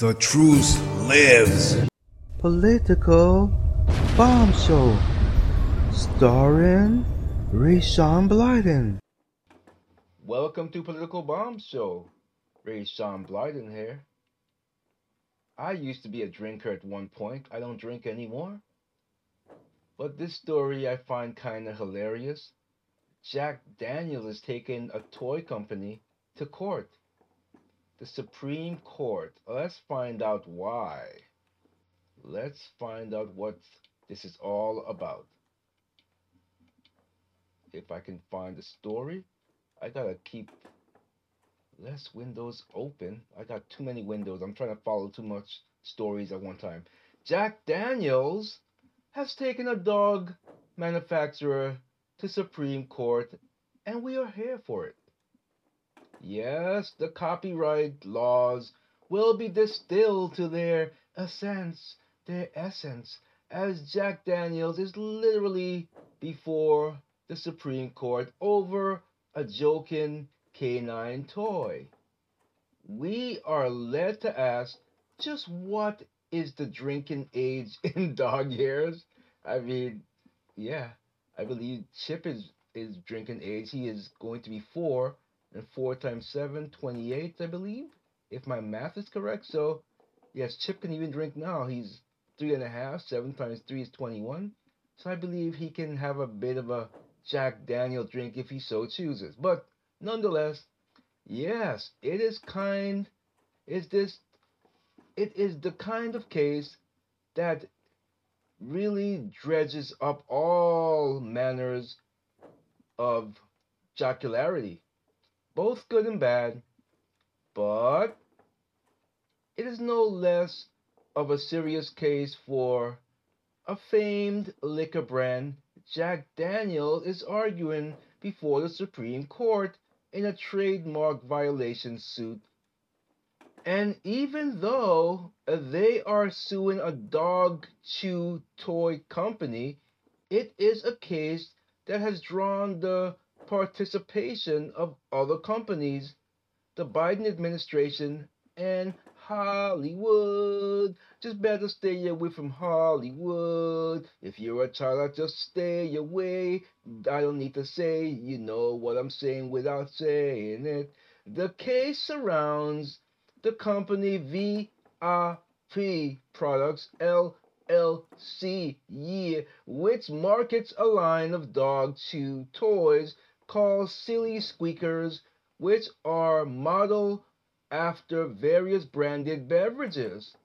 The truth lives. Political Bomb Show, starring Rayshawn Blyden. Welcome to Political Bomb Show. Rayshawn Blyden here. I used to be a drinker at one point. I don't drink anymore. But this story I find kind of hilarious. Jack Daniel is taking a toy company to court the Supreme Court. Let's find out why. Let's find out what this is all about. If I can find the story, I gotta keep less windows open. I got too many windows. I'm trying to follow too much stories at one time. Jack Daniels has taken a dog manufacturer to Supreme Court, and we are here for it. Yes, the copyright laws will be distilled to their essence, their essence, as Jack Daniels is literally before the Supreme Court over a joking canine toy. We are led to ask just what is the drinking age in dog years? I mean, yeah, I believe Chip is, is drinking age. He is going to be four and 4 times 7, 28, I believe, if my math is correct. So, yes, Chip can even drink now. He's three and a half. 7 times 3 is 21. So I believe he can have a bit of a Jack Daniel drink if he so chooses. But nonetheless, yes, it is kind, is this, it is the kind of case that really dredges up all manners of jocularity both good and bad, but it is no less of a serious case for a famed liquor brand. Jack Daniels is arguing before the Supreme Court in a trademark violation suit. And even though they are suing a dog chew toy company, it is a case that has drawn the participation of other companies, the Biden administration, and Hollywood. Just better stay away from Hollywood. If you're a child, just stay away. I don't need to say, you know what I'm saying without saying it. The case surrounds the company VIP Products LLC, yeah, which markets a line of dog chew toys called Silly Squeakers, which are modeled after various branded beverages.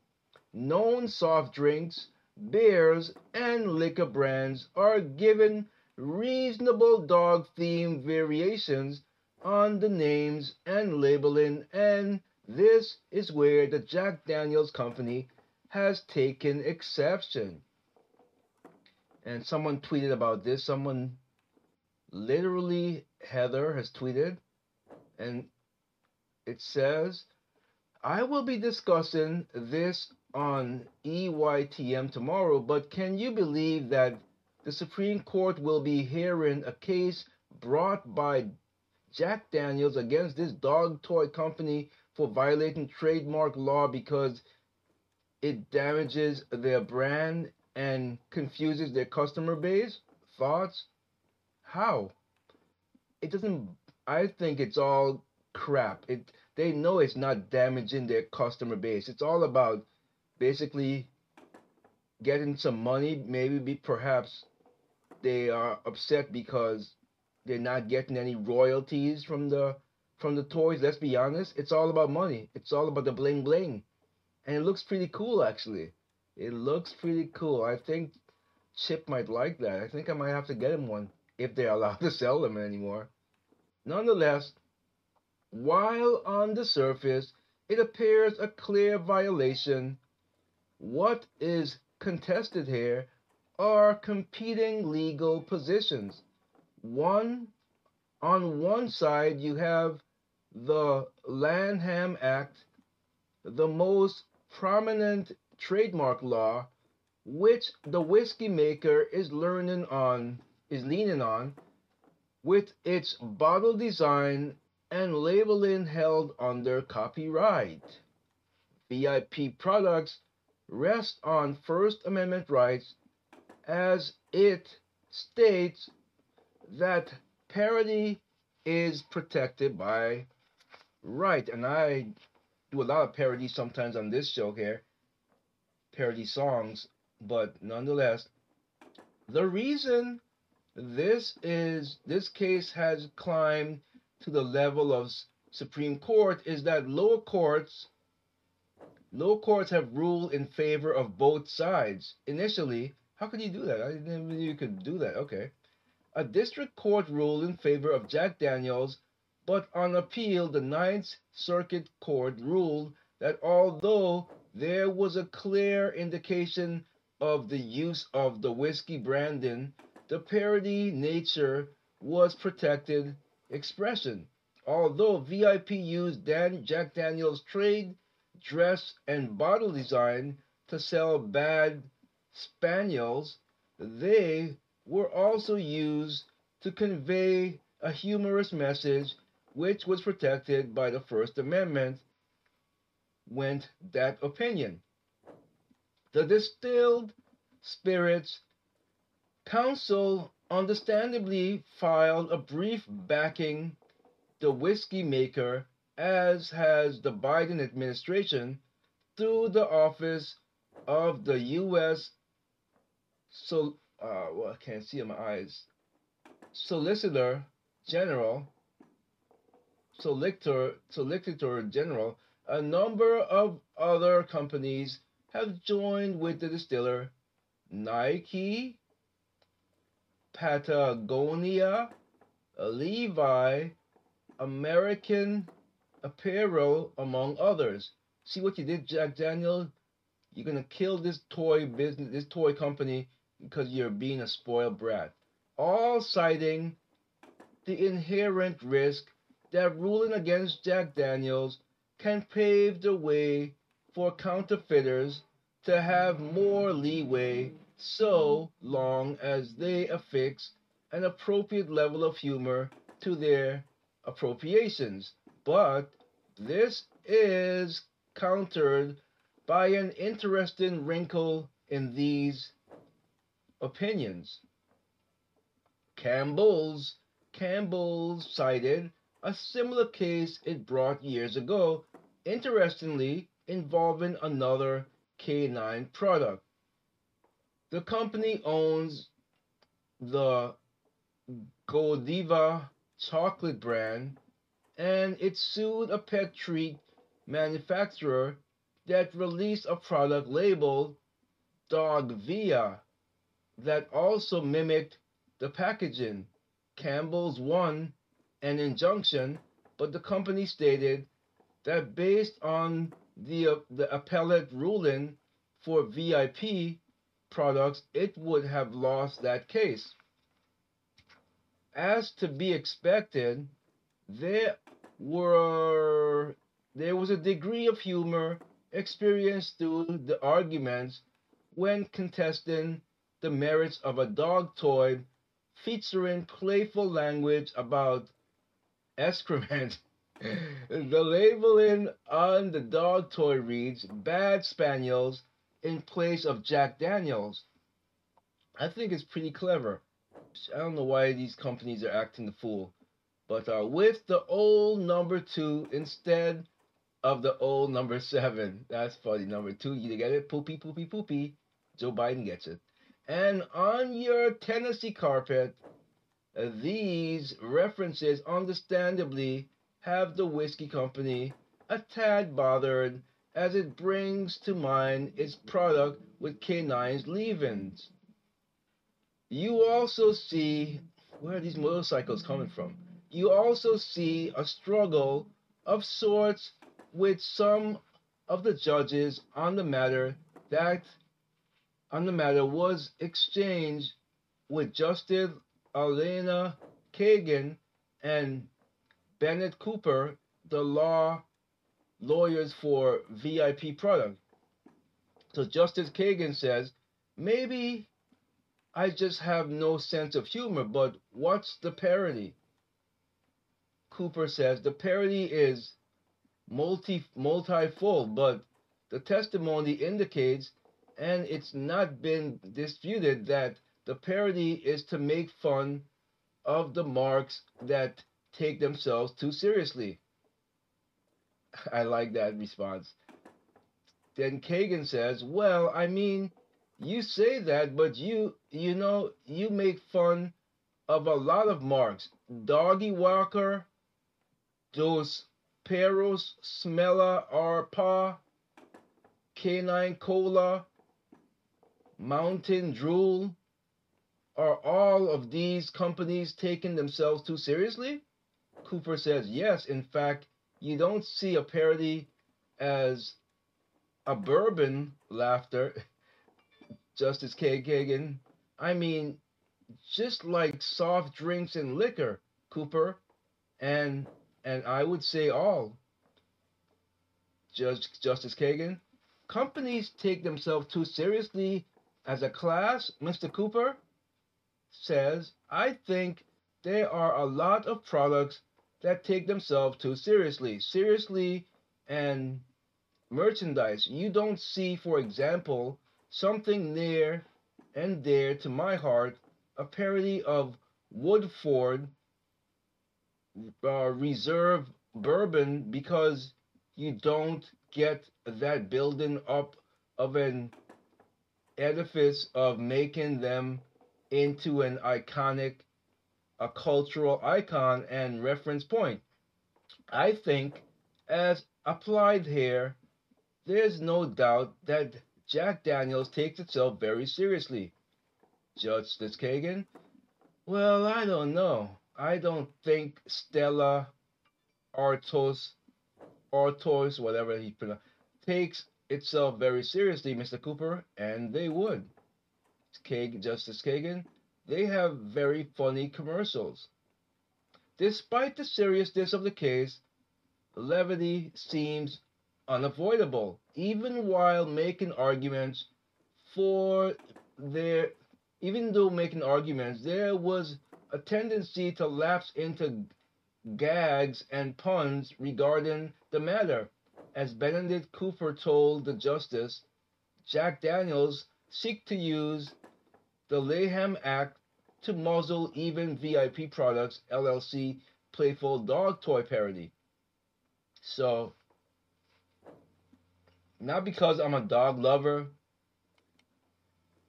Known soft drinks, beers, and liquor brands are given reasonable dog themed variations on the names and labeling, and this is where the Jack Daniels Company has taken exception. And someone tweeted about this. Someone literally Heather has tweeted, and it says, I will be discussing this on EYTM tomorrow, but can you believe that the Supreme Court will be hearing a case brought by Jack Daniels against this dog toy company for violating trademark law because it damages their brand and confuses their customer base? Thoughts? How? It doesn't. I think it's all crap. It they know it's not damaging their customer base. It's all about basically getting some money. Maybe be, perhaps they are upset because they're not getting any royalties from the from the toys. Let's be honest. It's all about money. It's all about the bling bling, and it looks pretty cool actually. It looks pretty cool. I think Chip might like that. I think I might have to get him one if they're allowed to sell them anymore. Nonetheless, while on the surface it appears a clear violation, what is contested here are competing legal positions. One, on one side, you have the Lanham Act, the most prominent trademark law, which the whiskey maker is learning on is leaning on, with its bottle design and labeling held under copyright. VIP products rest on First Amendment rights as it states that parody is protected by right. And I do a lot of parody sometimes on this show here, parody songs, but nonetheless, the reason this is this case has climbed to the level of Supreme Court is that lower courts lower courts have ruled in favor of both sides. Initially, how could you do that? I didn't even know you could do that. Okay. A district court ruled in favor of Jack Daniels, but on appeal, the Ninth Circuit Court ruled that although there was a clear indication of the use of the whiskey branding, the parody nature was protected expression. Although VIP used Dan, Jack Daniels' trade, dress, and bottle design to sell bad spaniels, they were also used to convey a humorous message which was protected by the First Amendment, went that opinion. The Distilled Spirits Council understandably filed a brief backing the whiskey maker, as has the Biden administration, through the office of the U.S. So, uh, well, I can't see in my eyes. Solicitor General, Solicitor, Solicitor General, a number of other companies have joined with the distiller. Nike, Patagonia, Levi, American Apparel, among others. See what you did, Jack Daniel? You're gonna kill this toy business, this toy company, because you're being a spoiled brat. All citing the inherent risk that ruling against Jack Daniels can pave the way for counterfeiters to have more leeway so long as they affix an appropriate level of humor to their appropriations. But this is countered by an interesting wrinkle in these opinions. Campbell's Campbell's cited a similar case it brought years ago, interestingly involving another canine product. The company owns the Godiva chocolate brand and it sued a pet treat manufacturer that released a product labeled Dogiva that also mimicked the packaging. Campbell's won an injunction, but the company stated that based on the, uh, the appellate ruling for VIP products, it would have lost that case. As to be expected, there were there was a degree of humor experienced through the arguments when contesting the merits of a dog toy featuring playful language about excrement. the labeling on the dog toy reads Bad Spaniels in place of Jack Daniels. I think it's pretty clever. I don't know why these companies are acting the fool. But uh, with the old number two instead of the old number seven. That's funny. Number two, you get it? Poopy, poopy, poopy. Joe Biden gets it. And on your Tennessee carpet, these references understandably have the whiskey company a tad bothered as it brings to mind its product with canines leavings. You also see where are these motorcycles coming from? You also see a struggle of sorts with some of the judges on the matter that on the matter was exchanged with Justice Elena Kagan and Bennett Cooper, the law lawyers for VIP product. So Justice Kagan says, maybe I just have no sense of humor, but what's the parody? Cooper says the parody is multi multifold, but the testimony indicates, and it's not been disputed, that the parody is to make fun of the marks that take themselves too seriously. I like that response. Then Kagan says, Well, I mean, you say that, but you, you know, you make fun of a lot of marks. Doggy Walker, Dos Perros Smella Arpaw, Canine Cola, Mountain Drool. Are all of these companies taking themselves too seriously? Cooper says, Yes, in fact, you don't see a parody as a bourbon laughter, Justice K. Kagan. I mean, just like soft drinks and liquor, Cooper, and and I would say all. Judge Justice Kagan, companies take themselves too seriously as a class, Mr. Cooper says, I think there are a lot of products that take themselves too seriously. Seriously and merchandise. You don't see, for example, something near and dear to my heart, a parody of Woodford uh, Reserve bourbon because you don't get that building up of an edifice of making them into an iconic, a cultural icon and reference point. I think, as applied here, there's no doubt that Jack Daniels takes itself very seriously. Justice Kagan? Well, I don't know. I don't think Stella Artois, Artois, whatever he pronounced, takes itself very seriously, Mr. Cooper, and they would. Kagan, Justice Kagan, they have very funny commercials. Despite the seriousness of the case, levity seems unavoidable, even while making arguments for their, even though making arguments, there was a tendency to lapse into gags and puns regarding the matter. As Benedict Cooper told the justice, Jack Daniels seek to use the Lanham Act to muzzle even VIP Products LLC playful dog toy parody. So not because I'm a dog lover,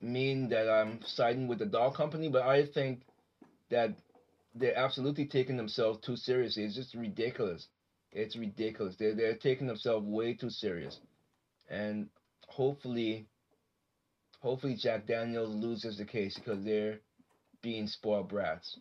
mean that I'm siding with the dog company, but I think that they're absolutely taking themselves too seriously. It's just ridiculous. It's ridiculous. They're they're taking themselves way too serious, and hopefully, hopefully Jack Daniels loses the case because they're being spoiled brats.